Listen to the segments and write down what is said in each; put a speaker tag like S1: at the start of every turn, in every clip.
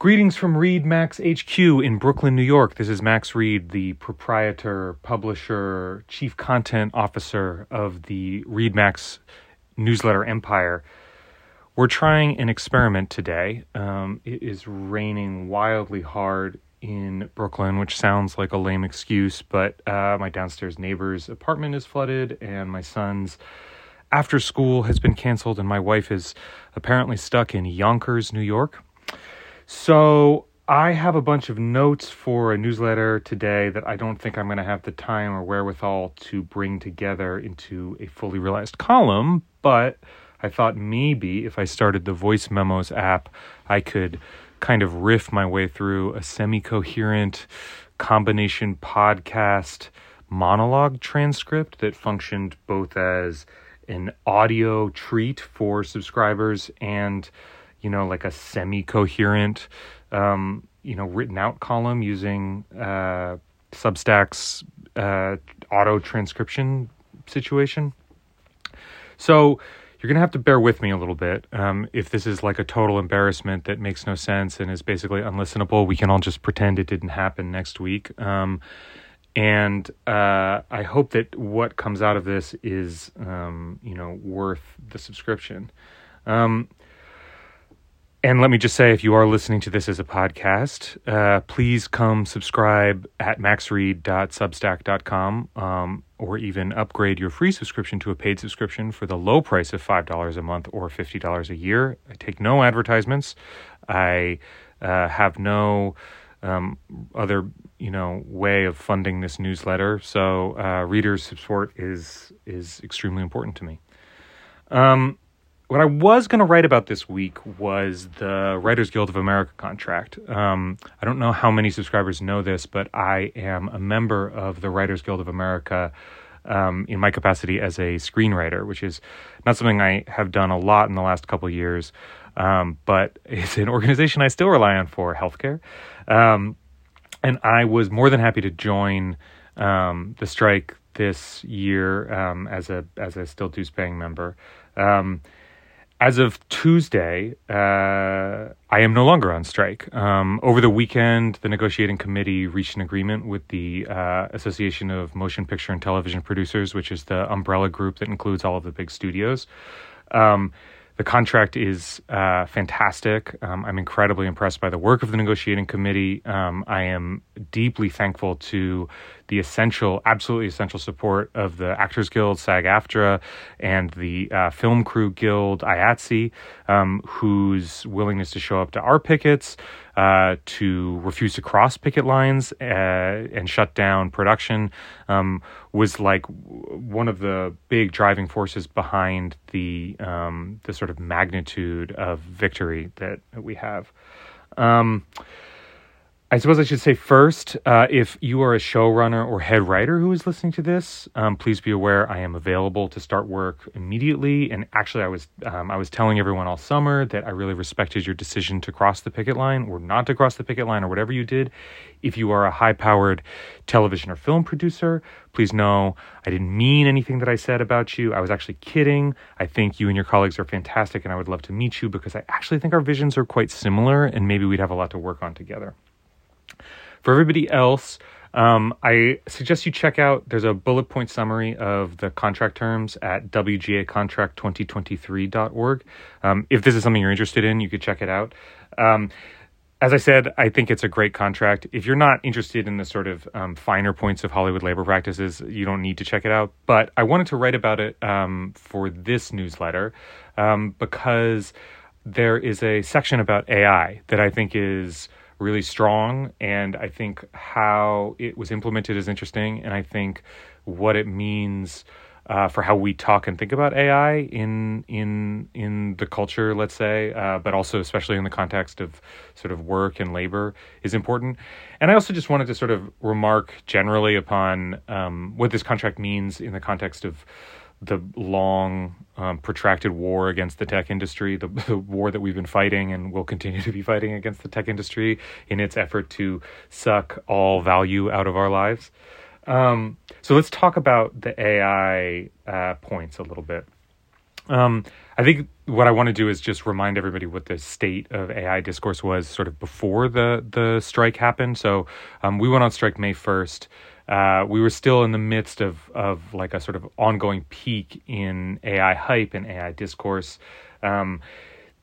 S1: Greetings from Read Max HQ in Brooklyn, New York. This is Max Read, the proprietor, publisher, chief content officer of the Read Max newsletter empire. We're trying an experiment today. Um, it is raining wildly hard in Brooklyn, which sounds like a lame excuse, but uh, my downstairs neighbor's apartment is flooded, and my son's after school has been canceled, and my wife is apparently stuck in Yonkers, New York. So I have a bunch of notes for a newsletter today that I don't think I'm going to have the time or wherewithal to bring together into a fully realized column, but I thought maybe if I started the Voice Memos app, I could kind of riff my way through a semi coherent combination podcast monologue transcript that functioned both as an audio treat for subscribers and you know, like a semi coherent, um, you know, written out column using uh, Substack's uh, auto transcription situation. So you're going to have to bear with me a little bit. Um, if this is like a total embarrassment that makes no sense and is basically unlistenable, we can all just pretend it didn't happen next week. Um, and uh, I hope that what comes out of this is, um, you know, worth the subscription. Um, and let me just say, if you are listening to this as a podcast, uh, please come subscribe at maxread.substack.com um, or even upgrade your free subscription to a paid subscription for the low price of $5 a month or $50 a year. I take no advertisements. I uh, have no um, other you know way of funding this newsletter. So uh, readers' support is is extremely important to me. Um, what I was going to write about this week was the Writers Guild of America contract. Um, I don't know how many subscribers know this, but I am a member of the Writers Guild of America um, in my capacity as a screenwriter, which is not something I have done a lot in the last couple years, um, but it's an organization I still rely on for healthcare. Um, and I was more than happy to join um, the strike this year um, as a as a still dues paying member. Um, as of Tuesday, uh, I am no longer on strike. Um, over the weekend, the negotiating committee reached an agreement with the uh, Association of Motion Picture and Television Producers, which is the umbrella group that includes all of the big studios. Um, the contract is uh, fantastic. Um, I'm incredibly impressed by the work of the negotiating committee. Um, I am deeply thankful to the essential, absolutely essential support of the Actors Guild, SAG AFTRA, and the uh, Film Crew Guild, IATSE, um, whose willingness to show up to our pickets, uh, to refuse to cross picket lines uh, and shut down production um, was like one of the big driving forces behind the um, the sort of magnitude of victory that we have. I suppose I should say first, uh, if you are a showrunner or head writer who is listening to this, um, please be aware I am available to start work immediately. And actually, I was um, I was telling everyone all summer that I really respected your decision to cross the picket line or not to cross the picket line or whatever you did. If you are a high-powered television or film producer, please know I didn't mean anything that I said about you. I was actually kidding. I think you and your colleagues are fantastic, and I would love to meet you because I actually think our visions are quite similar, and maybe we'd have a lot to work on together. For everybody else, um, I suggest you check out. There's a bullet point summary of the contract terms at wgacontract2023.org. Um, if this is something you're interested in, you could check it out. Um, as I said, I think it's a great contract. If you're not interested in the sort of um, finer points of Hollywood labor practices, you don't need to check it out. But I wanted to write about it um, for this newsletter um, because there is a section about AI that I think is really strong. And I think how it was implemented is interesting. And I think what it means uh, for how we talk and think about AI in in in the culture, let's say, uh, but also especially in the context of sort of work and labor is important. And I also just wanted to sort of remark generally upon um, what this contract means in the context of the long, um, protracted war against the tech industry, the, the, war that we've been fighting and will continue to be fighting against the tech industry in its effort to suck all value out of our lives. Um, so let's talk about the AI uh, points a little bit. Um, I think what I want to do is just remind everybody what the state of AI discourse was sort of before the the strike happened. So um, we went on strike May first. Uh, we were still in the midst of of like a sort of ongoing peak in AI hype and AI discourse. Um,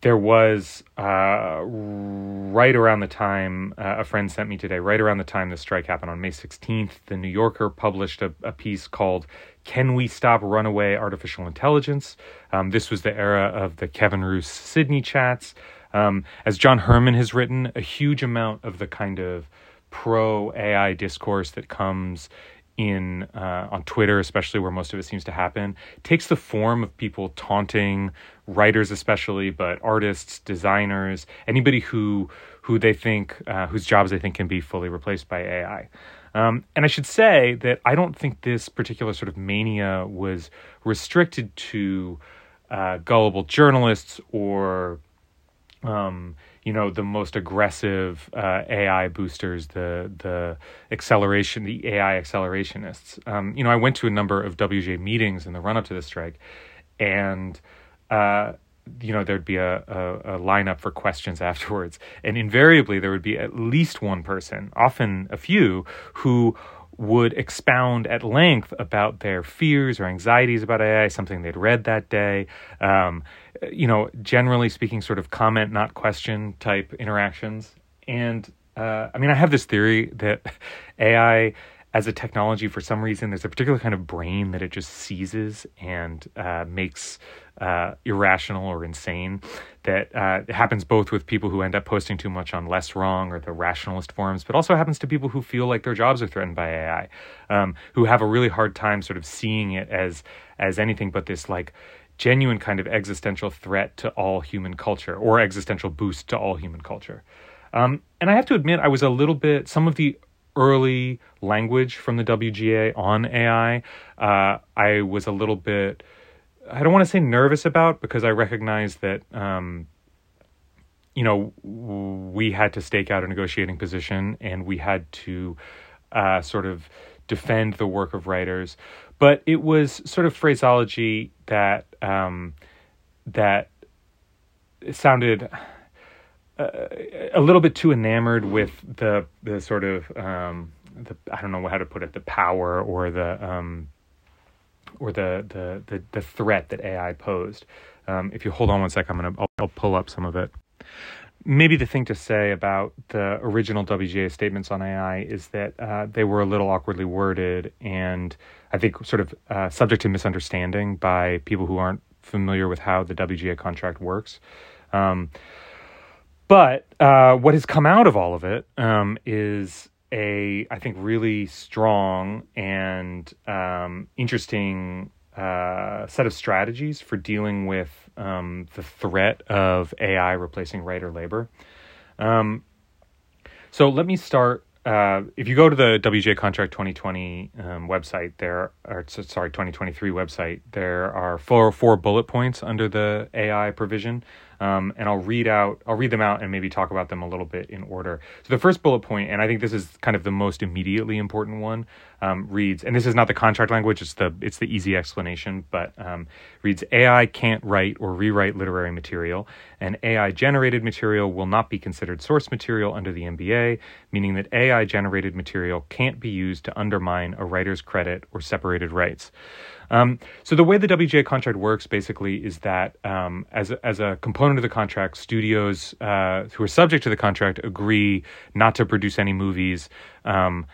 S1: there was uh, right around the time uh, a friend sent me today, right around the time the strike happened on May 16th, the New Yorker published a, a piece called Can We Stop Runaway Artificial Intelligence? Um, this was the era of the Kevin Roose Sydney chats. Um, as John Herrman has written, a huge amount of the kind of pro AI discourse that comes in uh, on Twitter, especially where most of it seems to happen, takes the form of people taunting writers, especially, but artists, designers, anybody who who they think uh, whose jobs they think can be fully replaced by AI. Um, and I should say that I don't think this particular sort of mania was restricted to uh, gullible journalists or um, you know the most aggressive uh, AI boosters, the the acceleration, the AI accelerationists. Um, you know, I went to a number of WGA meetings in the run up to the strike, and uh, you know there'd be a, a, a, lineup for questions afterwards, and invariably there would be at least one person, often a few, who would expound at length about their fears or anxieties about AI, something they'd read that day. Um, you know, generally speaking, sort of comment, not question type interactions. And uh, I mean, I have this theory that AI as a technology, for some reason, there's a particular kind of brain that it just seizes and uh, makes uh, irrational or insane. That uh, happens both with people who end up posting too much on Less Wrong or the rationalist forums, but also happens to people who feel like their jobs are threatened by AI, um, who have a really hard time sort of seeing it as as anything but this like genuine kind of existential threat to all human culture or existential boost to all human culture. Um, and I have to admit, I was a little bit, some of the early language from the WGA on AI, uh, I was a little bit, I don't want to say nervous about because I recognize that, um, you know, we had to stake out a negotiating position and we had to uh, sort of defend the work of writers. But it was sort of phraseology that um, that sounded uh, a little bit too enamored with the the sort of um, the I don't know how to put it the power or the um, or the, the the the threat that AI posed. Um, if you hold on one sec, I'm gonna I'll, I'll pull up some of it. Maybe the thing to say about the original WGA statements on AI is that uh, they were a little awkwardly worded and I think sort of uh, subject to misunderstanding by people who aren't familiar with how the WGA contract works. Um, but uh, what has come out of all of it um, is a, I think, really strong and um, interesting uh, set of strategies for dealing with um, the threat of AI replacing writer labor. Um, so let me start uh, if you go to the WGA Contract 2020 um, website, there are sorry 2023 website, there are four four bullet points under the AI provision um, and I'll read out, I'll read them out and maybe talk about them a little bit in order. So the first bullet point, and I think this is kind of the most immediately important one, um, reads, and this is not the contract language; it's the it's the easy explanation, but um, reads: AI can't write or rewrite literary material, and AI generated material will not be considered source material under the MBA, meaning that AI generated material can't be used to undermine a writer's credit or separated rights. Um, so the way the WGA contract works basically is that um, as a, as a component of the contract, studios uh, who are subject to the contract agree not to produce any movies. Um,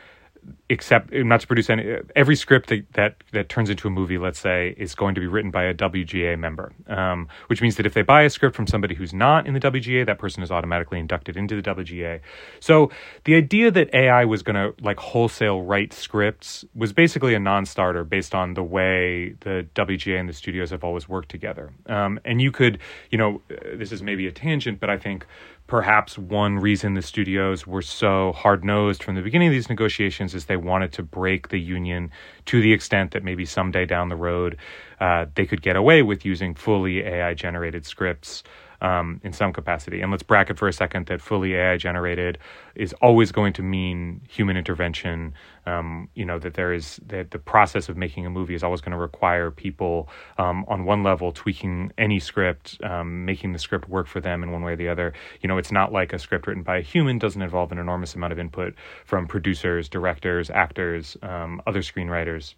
S1: except not to produce any every script that, that that turns into a movie let's say is going to be written by a wga member. Um, which means that if they buy a script from somebody who's not in the wga that person is automatically inducted into the wga so the idea that ai was going to like wholesale write scripts was basically a non-starter based on the way the wga and the studios have always worked together. Um, and you could you know this is maybe a tangent but i think perhaps one reason the studios were so hard nosed from the beginning of these negotiations is they wanted to break the union to the extent that maybe someday down the road uh, they could get away with using fully AI generated scripts. Um, in some capacity. And let's bracket for a second that fully AI generated is always going to mean human intervention. Um, you know that there is that the process of making a movie is always going to require people um, on one level tweaking any script, um, making the script work for them in one way or the other. You know, it's not like a script written by a human doesn't involve an enormous amount of input from producers, directors, actors, um, other screenwriters.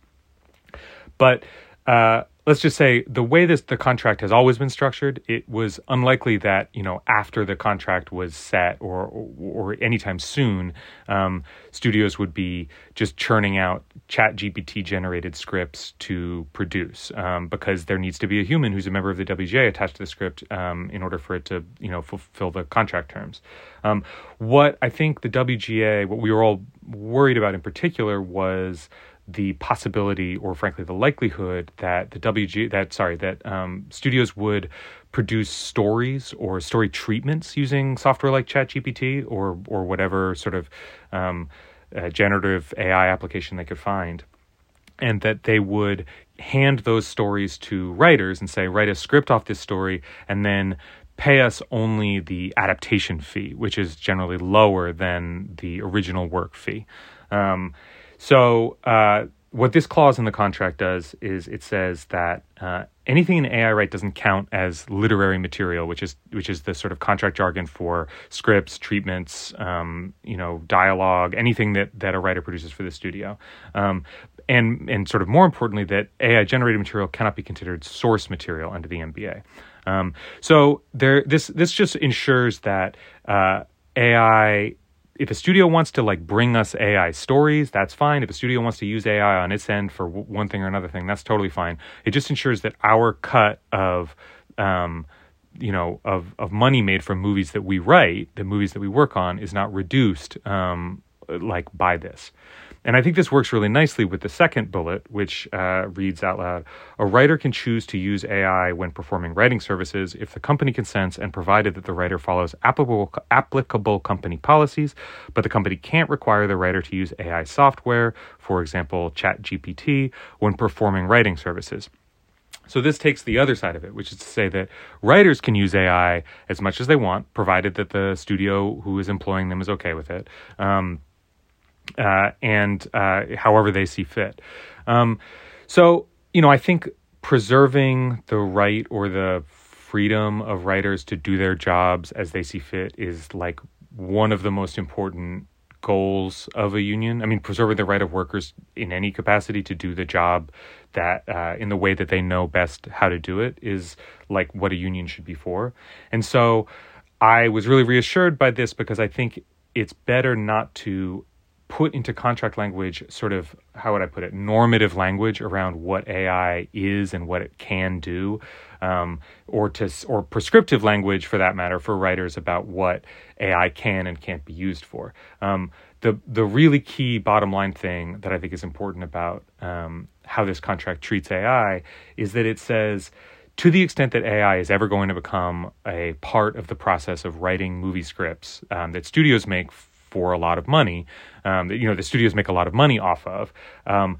S1: But uh, let's just say the way this the contract has always been structured, it was unlikely that you know after the contract was set or or, or anytime soon, um, studios would be just churning out Chat GPT generated scripts to produce um, because there needs to be a human who's a member of the WGA attached to the script um, in order for it to you know fulfill the contract terms. Um, what I think the WGA, what we were all worried about in particular was the possibility or frankly the likelihood that the WG that sorry that um, studios would produce stories or story treatments using software like ChatGPT or or whatever sort of um, uh, generative AI application they could find, and that they would hand those stories to writers and say write a script off this story and then pay us only the adaptation fee, which is generally lower than the original work fee. Um, so uh, what this clause in the contract does is it says that uh, anything in AI right doesn't count as literary material, which is which is the sort of contract jargon for scripts, treatments, um, you know, dialogue, anything that that a writer produces for the studio. Um, and and sort of more importantly, that AI generated material cannot be considered source material under the MBA. Um, so there, this this just ensures that uh, AI if a studio wants to like bring us AI stories, that's fine. If a studio wants to use AI on its end for w- one thing or another thing, that's totally fine. It just ensures that our cut of, um, you know, of of money made from movies that we write, the movies that we work on, is not reduced um, like by this. And I think this works really nicely with the second bullet, which uh, reads out loud A writer can choose to use AI when performing writing services if the company consents and provided that the writer follows applicable, applicable company policies, but the company can't require the writer to use AI software, for example, ChatGPT, when performing writing services. So this takes the other side of it, which is to say that writers can use AI as much as they want, provided that the studio who is employing them is okay with it. Um, uh, and uh, however they see fit. Um, so, you know, I think preserving the right or the freedom of writers to do their jobs as they see fit is like one of the most important goals of a union. I mean, preserving the right of workers in any capacity to do the job that uh, in the way that they know best how to do it is like what a union should be for. And so I was really reassured by this because I think it's better not to put into contract language sort of how would I put it normative language around what AI is and what it can do, um, or to or prescriptive language for that matter for writers about what AI can and can't be used for. Um, the the really key bottom line thing that I think is important about um, how this contract treats AI is that it says to the extent that AI is ever going to become a part of the process of writing movie scripts um, that studios make for a lot of money, um, you know the studios make a lot of money off of. Um,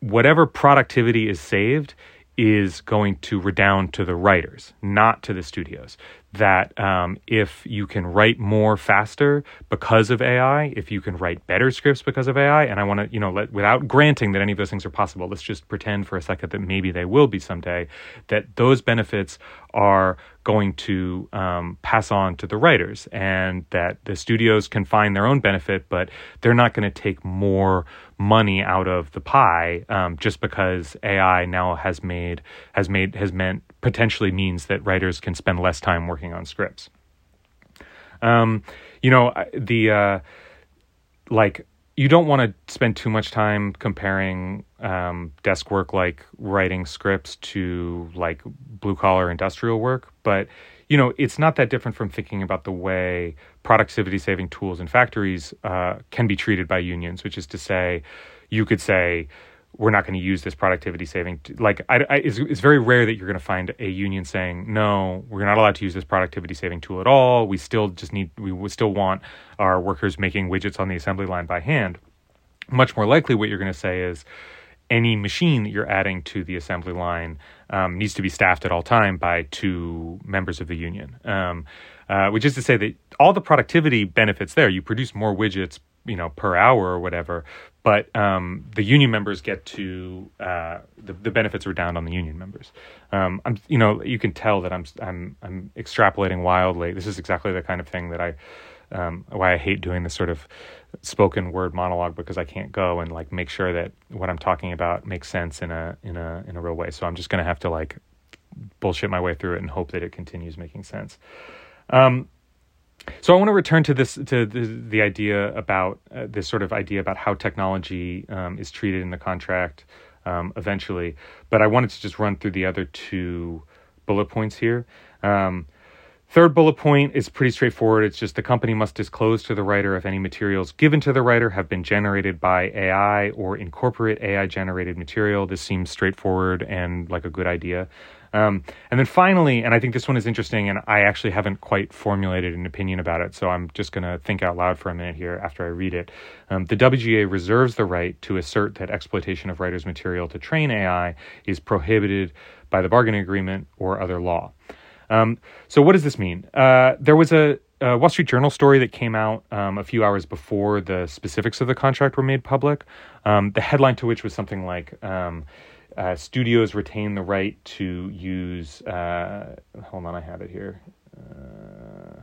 S1: whatever productivity is saved is going to redound to the writers, not to the studios that um, if you can write more faster because of AI, if you can write better scripts because of AI, and I want to, you know, let, without granting that any of those things are possible, let's just pretend for a second that maybe they will be someday, that those benefits are going to um, pass on to the writers and that the studios can find their own benefit, but they're not going to take more money out of the pie um, just because AI now has made has made has meant potentially means that writers can spend less time working on scripts. Um, you know, the uh, like you don't want to spend too much time comparing um, desk work like writing scripts to like blue collar industrial work, but you know it's not that different from thinking about the way productivity saving tools in factories uh, can be treated by unions, which is to say, you could say we're not going to use this productivity saving. Like, I, I, it's, it's very rare that you're going to find a union saying, no, we're not allowed to use this productivity saving tool at all. We still just need, we still want our workers making widgets on the assembly line by hand. Much more likely, what you're going to say is, any machine that you're adding to the assembly line um, needs to be staffed at all time by two members of the union. Um, uh, which is to say that all the productivity benefits there. You produce more widgets, you know, per hour or whatever, but um, the union members get to uh, the, the benefits are down on the union members. Um, I'm, you know, you can tell that I'm I'm I'm extrapolating wildly. This is exactly the kind of thing that I um, why I hate doing this sort of spoken word monologue because I can't go and like make sure that what I'm talking about makes sense in a in a in a real way. So I'm just going to have to like bullshit my way through it and hope that it continues making sense. Um, so I want to return to this to the, the idea about uh, this sort of idea about how technology um, is treated in the contract um, eventually, but I wanted to just run through the other two bullet points here. Um, third bullet point is pretty straightforward. It's just the company must disclose to the writer if any materials given to the writer have been generated by AI or incorporate AI generated material. This seems straightforward and like a good idea. Um, and then finally, and I think this one is interesting, and I actually haven't quite formulated an opinion about it, so I'm just going to think out loud for a minute here after I read it. Um, the WGA reserves the right to assert that exploitation of writers' material to train AI is prohibited by the bargaining agreement or other law. Um, so, what does this mean? Uh, there was a, a, Wall Street Journal story that came out um, a few hours before the specifics of the contract were made public. Um, the headline to which was something like um, uh, studios retain the right to use. Uh, hold on, I have it here. Uh,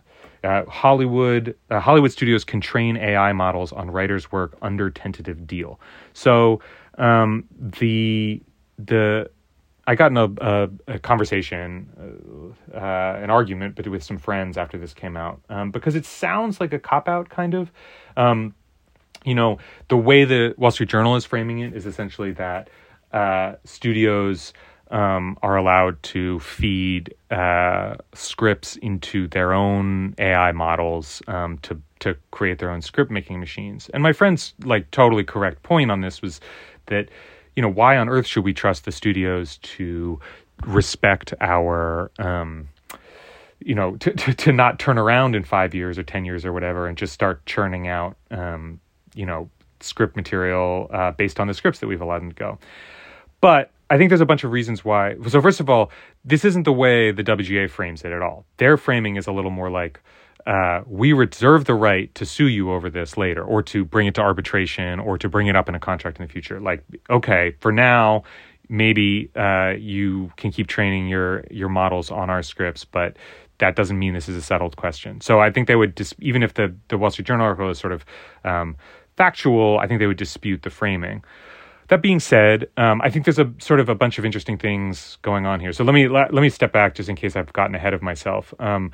S1: uh Hollywood uh, Hollywood studios can train AI models on writers' work under tentative deal. So um, the the I got in a, a, a conversation, uh, an argument, but with some friends after this came out, um, because it sounds like a cop out, kind of. Um, you know, the way the Wall Street Journal is framing it is essentially that uh, studios um, are allowed to feed uh, scripts into their own AI models um, to to create their own script making machines. And my friend's like totally correct point on this was that you know why on earth should we trust the studios to respect our um, you know to, to, to not turn around in five years or ten years or whatever and just start churning out um, you know script material uh, based on the scripts that we've allowed them to go. But I think there's a bunch of reasons why. So, first of all, this isn't the way the WGA frames it at all. Their framing is a little more like, uh, we reserve the right to sue you over this later, or to bring it to arbitration, or to bring it up in a contract in the future. Like, okay, for now, maybe uh, you can keep training your your models on our scripts, but that doesn't mean this is a settled question. So I think they would dis- even if the the Wall Street Journal article is sort of um, factual, I think they would dispute the framing. That being said, um, I think there's a sort of a bunch of interesting things going on here. So let me let, let me step back just in case I've gotten ahead of myself. Um,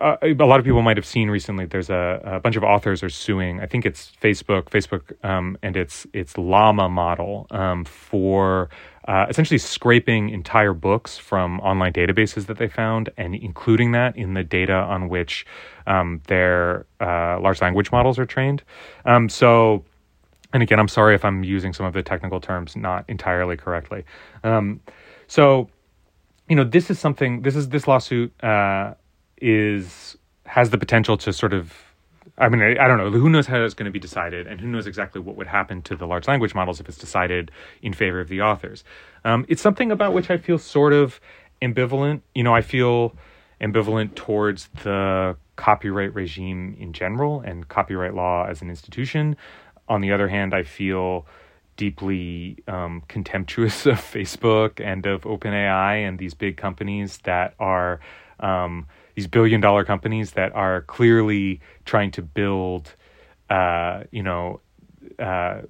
S1: uh, a lot of people might have seen recently. There's a, a, bunch of authors are suing. I think it's Facebook, Facebook, um, and its its Llama model um, for uh, essentially scraping entire books from online databases that they found and including that in the data on which um, their uh, large language models are trained. Um, so and again, I'm sorry if I'm using some of the technical terms not entirely correctly. Um, so, you know, this is something. This is this lawsuit uh, is has the potential to sort of. I mean, I, I don't know. Who knows how it's going to be decided, and who knows exactly what would happen to the large language models if it's decided in favor of the authors. Um, it's something about which I feel sort of ambivalent. You know, I feel ambivalent towards the copyright regime in general and copyright law as an institution. On the other hand, I feel deeply um, contemptuous of Facebook and of OpenAI and these big companies that are um, these billion dollar companies that are clearly trying to build, uh, you know, uh,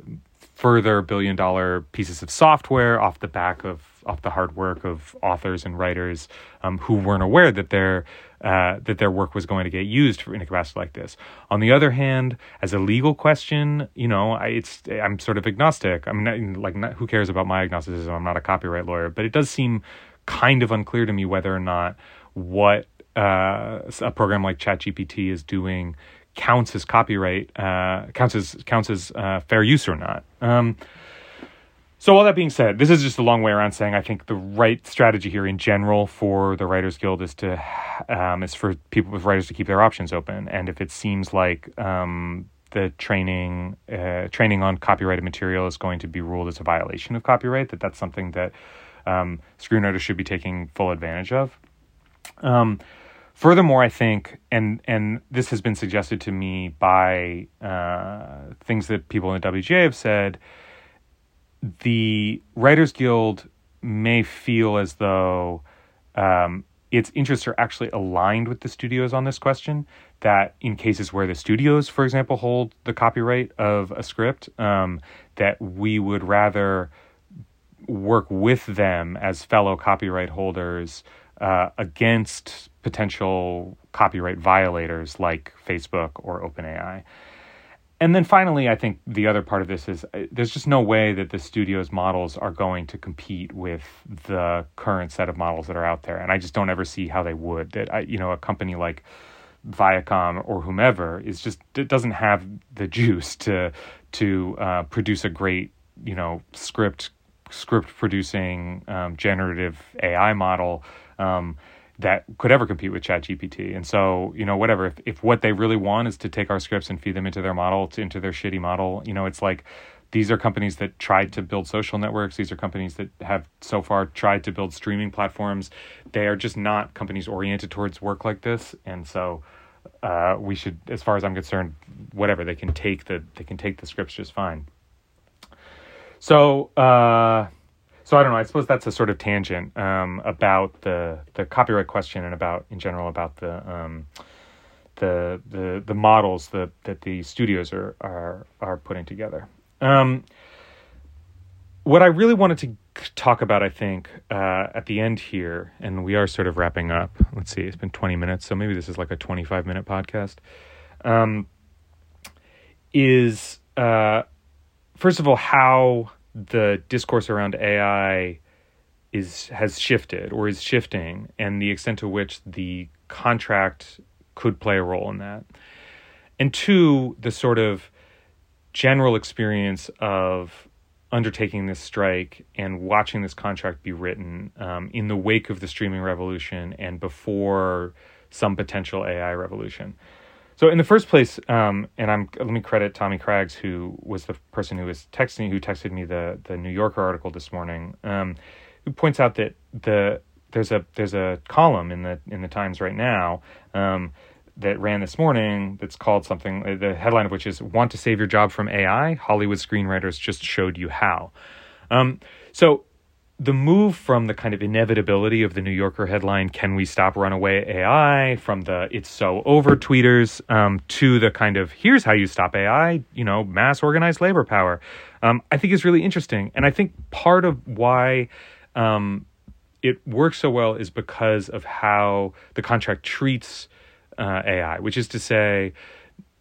S1: further billion dollar pieces of software off the back of off the hard work of authors and writers um, who weren't aware that their uh, that their work was going to get used for, in a capacity like this. On the other hand, as a legal question, you know, I, it's I'm sort of agnostic. I'm not like not, who cares about my agnosticism? I'm not a copyright lawyer, but it does seem kind of unclear to me whether or not what uh, a program like ChatGPT is doing counts as copyright, uh, counts as counts as uh, fair use or not. Um, so all that being said, this is just a long way around saying I think the right strategy here in general for the Writers Guild is to um, is for people with writers to keep their options open, and if it seems like um, the training uh, training on copyrighted material is going to be ruled as a violation of copyright. That that's something that um, screenwriters should be taking full advantage of. Um, furthermore, I think, and and this has been suggested to me by uh, things that people in the WGA have said, the Writers Guild may feel as though um, its interests are actually aligned with the studios on this question. That in cases where the studios, for example, hold the copyright of a script, um, that we would rather work with them as fellow copyright holders uh, against potential copyright violators like Facebook or OpenAI. And then finally, I think the other part of this is uh, there's just no way that the studio's models are going to compete with the current set of models that are out there. And I just don't ever see how they would. That I, you know, a company like Viacom or whomever is just it doesn't have the juice to to uh, produce a great you know script script producing um, generative AI model. Um, that could ever compete with ChatGPT. And so, you know, whatever, if, if what they really want is to take our scripts and feed them into their model, to, into their shitty model, you know, it's like these are companies that tried to build social networks. These are companies that have so far tried to build streaming platforms. They are just not companies oriented towards work like this. And so, uh, we should, as far as I'm concerned, whatever they can take the they can take the scripts just fine. So, uh, so I don't know. I suppose that's a sort of tangent um, about the the copyright question and about in general about the um, the the the models that that the studios are are are putting together. Um, what I really wanted to talk about, I think, uh, at the end here, and we are sort of wrapping up. Let's see, it's been 20 minutes, so maybe this is like a 25 minute podcast. Um, is uh, first of all how the discourse around AI is has shifted or is shifting, and the extent to which the contract could play a role in that. And two, the sort of general experience of undertaking this strike and watching this contract be written um, in the wake of the streaming revolution and before some potential AI revolution. So in the first place, um, and I'm let me credit Tommy Craggs, who was the person who was texting, who texted me the the New Yorker article this morning, um, who points out that the there's a there's a column in the in the Times right now um, that ran this morning that's called something. Uh, the headline of which is "Want to save your job from AI? Hollywood screenwriters just showed you how." Um, so the move from the kind of inevitability of the New Yorker headline, Can We Stop Runaway AI? from the It's So Over tweeters um, to the kind of Here's How You Stop AI, you know, mass organized labor power, um, I think is really interesting. And I think part of why um, it works so well is because of how the contract treats uh, AI, which is to say,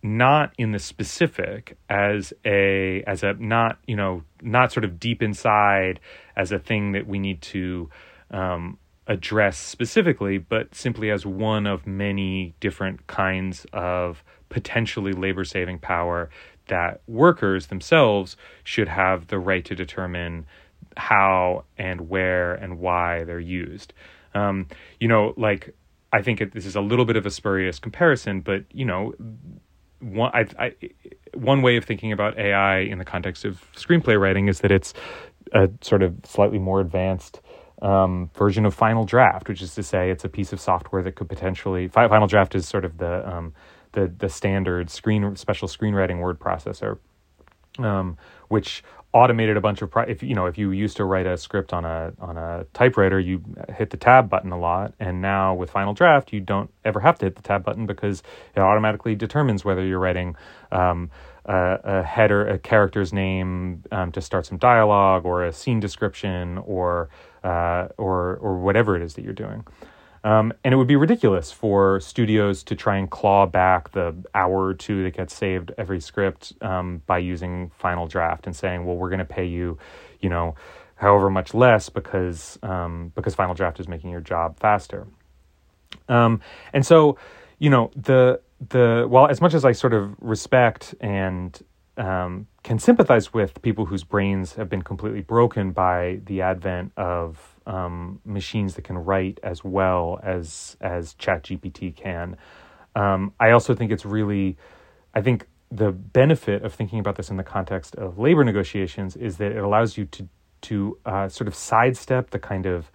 S1: not in the specific as a as a not you know not sort of deep inside as a thing that we need to um, address specifically, but simply as one of many different kinds of potentially labor saving power that workers themselves should have the right to determine how and where and why they're used. Um, you know, like I think it, this is a little bit of a spurious comparison, but you know, one I, I, one way of thinking about AI in the context of screenplay writing is that it's a sort of slightly more advanced um, version of Final Draft, which is to say, it's a piece of software that could potentially Final Draft is sort of the um, the the standard screen special screenwriting word processor, um, which automated a bunch of pro- if you know if you used to write a script on a on a typewriter you hit the tab button a lot. And now with final draft you don't ever have to hit the tab button because it automatically determines whether you're writing um, a, a, header a character's name um, to start some dialogue or a scene description or uh, or or whatever it is that you're doing um, and it would be ridiculous for studios to try and claw back the hour or two that gets saved every script um, by using Final Draft and saying, "Well, we're going to pay you, you know, however much less because um, because Final Draft is making your job faster." Um, and so, you know, the the well, as much as I sort of respect and um, can sympathize with people whose brains have been completely broken by the advent of um, machines that can write as well as as ChatGPT can. Um, I also think it's really, I think the benefit of thinking about this in the context of labor negotiations is that it allows you to to uh, sort of sidestep the kind of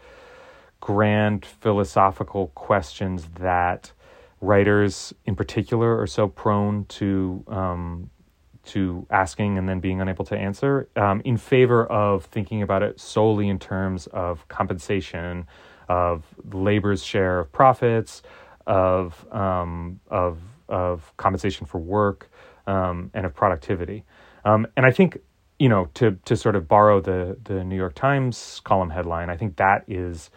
S1: grand philosophical questions that writers in particular are so prone to um, to asking and then being unable to answer um, in favor of thinking about it solely in terms of compensation of labor's share of profits of um, of of compensation for work um, and of productivity. Um, and I think you know to to sort of borrow the the New York Times column headline I think that is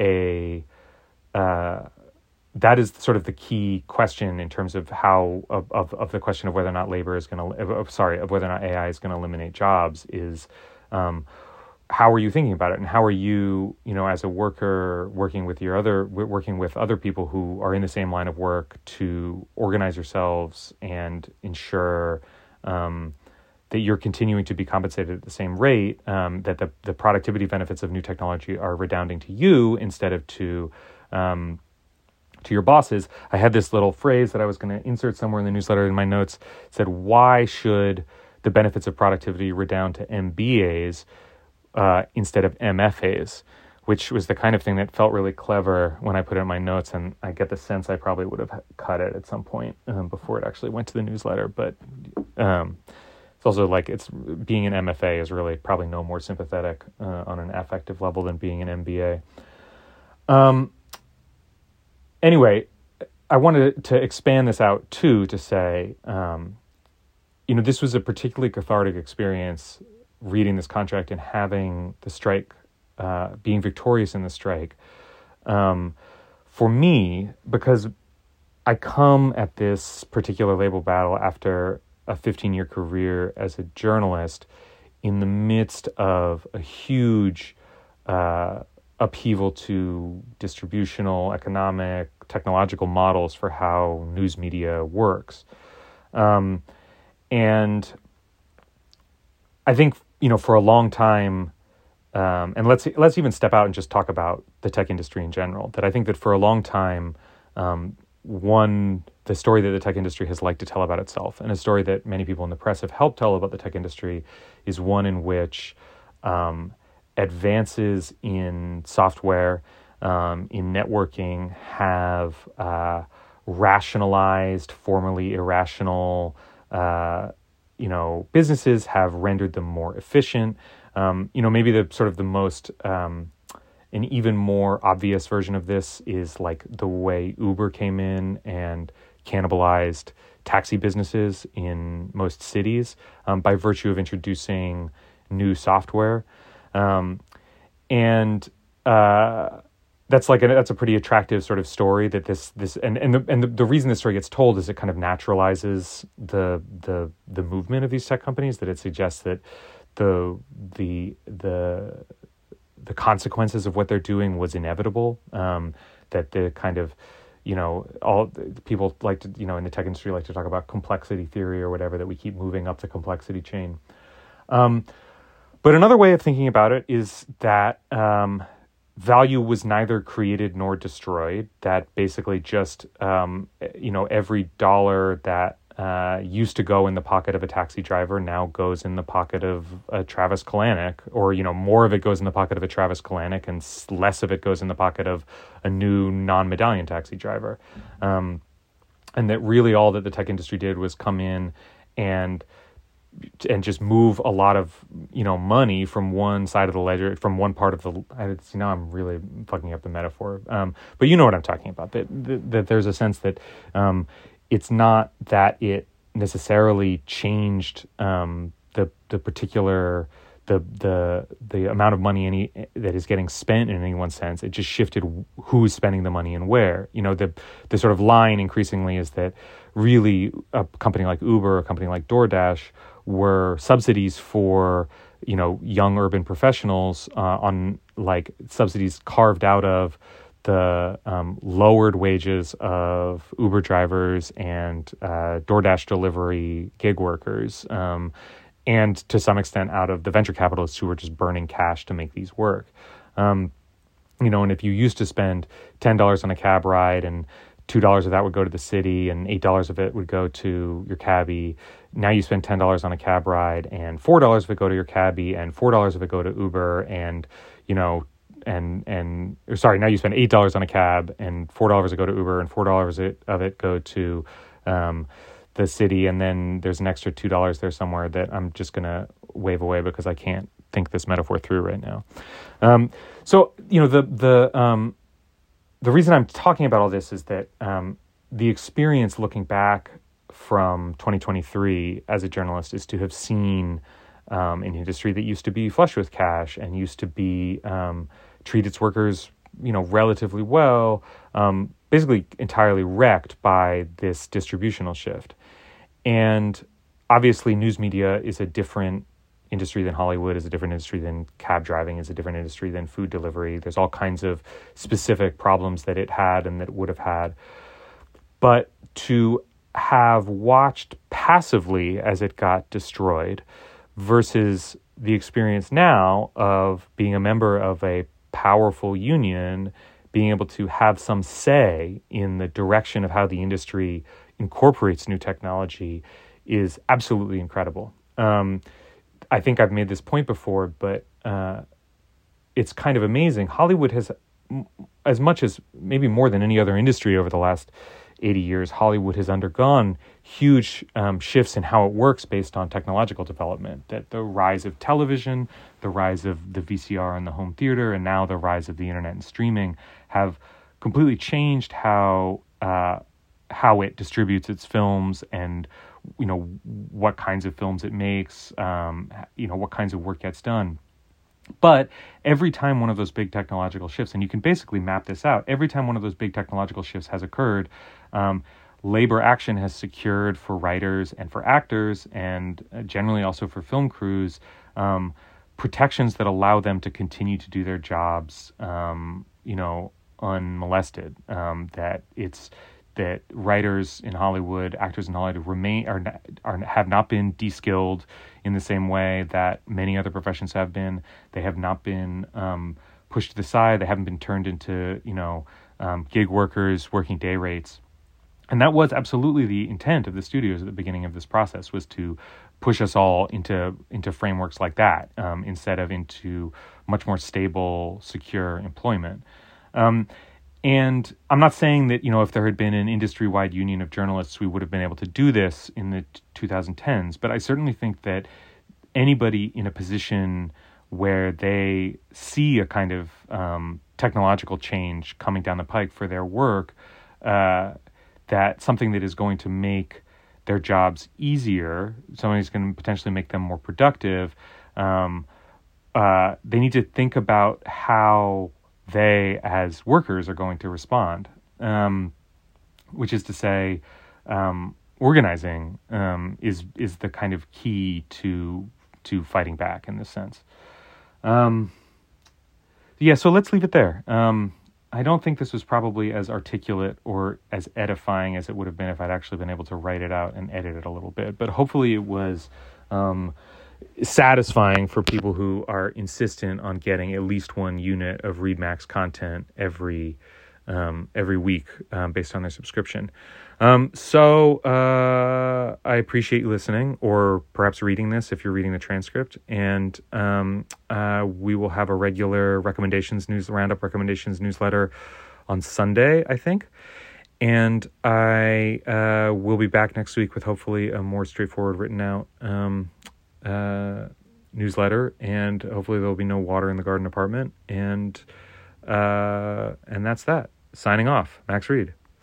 S1: a uh, that is sort of the key question in terms of how of, of, of the question of whether or not labor is going to sorry of whether or not AI is going to eliminate jobs is um, how are you thinking about it? And how are you you know as a worker working with your other working with other people who are in the same line of work to organize yourselves and ensure um, that you're continuing to be compensated at the same rate, um, that the, the productivity benefits of new technology are redounding to you instead of to um, to your bosses. I had this little phrase that I was going to insert somewhere in the newsletter in my notes. Said, "Why should the benefits of productivity redound to MBAs uh, instead of MFAs?" Which was the kind of thing that felt really clever when I put it in my notes, and I get the sense I probably would have cut it at some point um, before it actually went to the newsletter. But um, it's also like it's being an MFA is really probably no more sympathetic uh, on an affective level than being an MBA. Um, anyway, I wanted to expand this out too to say, um, you know, this was a particularly cathartic experience reading this contract and having the strike, uh, being victorious in the strike. Um, for me, because I come at this particular label battle after a 15 year career as a journalist in the midst of a huge uh, upheaval to distributional, economic, technological models for how news media works. Um, and I think, you know, for a long time, um, and let's let's even step out and just talk about the tech industry in general. That I think that for a long time, um, one the story that the tech industry has liked to tell about itself, and a story that many people in the press have helped tell about the tech industry, is one in which um, advances in software, um, in networking, have uh, rationalized formerly irrational. Uh, you know, businesses have rendered them more efficient. Um, you know, maybe the sort of the most um, an even more obvious version of this is like the way Uber came in and cannibalized taxi businesses in most cities um, by virtue of introducing new software. Um, and uh, that's like a, that's a pretty attractive sort of story that this this and and the and the, the reason this story gets told is it kind of naturalizes the the the movement of these tech companies that it suggests that the the the the consequences of what they're doing was inevitable. Um, that the kind of you know all people like to you know in the tech industry like to talk about complexity theory or whatever that we keep moving up the complexity chain. Um, but another way of thinking about it is that um, value was neither created nor destroyed. That basically just um, you know every dollar that uh, used to go in the pocket of a taxi driver now goes in the pocket of a Travis Kalanick, or you know more of it goes in the pocket of a Travis Kalanick, and less of it goes in the pocket of a new non-medallion taxi driver. Um, and that really all that the tech industry did was come in and and just move a lot of you know money from one side of the ledger from one part of the I, see now I'm really fucking up the metaphor um, but you know what I'm talking about that that, that there's a sense that um, it's not that it necessarily changed um, the the particular the the the amount of money any that is getting spent in any one sense. It just shifted who's spending the money and where. You know, the the sort of line increasingly is that really a company like Uber, or a company like DoorDash, were subsidies for you know young urban professionals uh, on like subsidies carved out of the um, lowered wages of Uber drivers and uh, DoorDash delivery gig workers, um, and to some extent out of the venture capitalists who were just burning cash to make these work. Um, you know, and if you used to spend ten dollars on a cab ride and two dollars of that would go to the city, and eight dollars of it would go to your cabbie. Now you spend ten dollars on a cab ride, and four dollars of it go to your cabbie, and four dollars of it go to Uber, and you know, and and or sorry, now you spend eight dollars on a cab, and four dollars go to Uber, and four dollars of it go to um, the city, and then there's an extra two dollars there somewhere that I'm just gonna wave away because I can't think this metaphor through right now. Um, so you know the the um, the reason I'm talking about all this is that um, the experience looking back from 2023 as a journalist is to have seen um, an industry that used to be flush with cash and used to be um, treat its workers you know relatively well um, basically entirely wrecked by this distributional shift. And obviously news media is a different industry than Hollywood, is a different industry than cab driving, is a different industry than food delivery. There's all kinds of specific problems that it had and that it would have had. But to have watched passively as it got destroyed versus the experience now of being a member of a powerful union, being able to have some say in the direction of how the industry incorporates new technology is absolutely incredible. Um, I think I've made this point before, but uh, it's kind of amazing. Hollywood has, as much as maybe more than any other industry over the last 80 years, Hollywood has undergone huge um, shifts in how it works based on technological development. That the rise of television, the rise of the VCR and the home theater, and now the rise of the internet and streaming have completely changed how uh, how it distributes its films and you know what kinds of films it makes, um, you know what kinds of work gets done. But every time one of those big technological shifts, and you can basically map this out, every time one of those big technological shifts has occurred, um, labor action has secured for writers and for actors, and uh, generally also for film crews, um, protections that allow them to continue to do their jobs, um, you know, unmolested. Um, that it's that writers in Hollywood, actors in Hollywood remain are, are have not been de-skilled in the same way that many other professions have been. They have not been um, pushed to the side. They haven't been turned into you know um, gig workers working day rates. And that was absolutely the intent of the studios at the beginning of this process was to push us all into into frameworks like that um, instead of into much more stable, secure employment. Um, and I'm not saying that, you know, if there had been an industry wide union of journalists, we would have been able to do this in the 2010s. But I certainly think that anybody in a position where they see a kind of um, technological change coming down the pike for their work, uh, that something that is going to make their jobs easier, something that's going to potentially make them more productive, um, uh, they need to think about how they, as workers, are going to respond. Um, which is to say, um, organizing um, is is the kind of key to to fighting back in this sense. Um, yeah, so let's leave it there. Um, I don't think this was probably as articulate or as edifying as it would have been if I'd actually been able to write it out and edit it a little bit. But hopefully, it was um, satisfying for people who are insistent on getting at least one unit of Read Max content every um, every week um, based on their subscription. Um, so uh, I appreciate you listening, or perhaps reading this if you're reading the transcript. And um, uh, we will have a regular recommendations news roundup recommendations newsletter on Sunday, I think. And I uh, will be back next week with hopefully a more straightforward written out um, uh, newsletter, and hopefully there will be no water in the garden apartment. And uh, and that's that. Signing off, Max Read.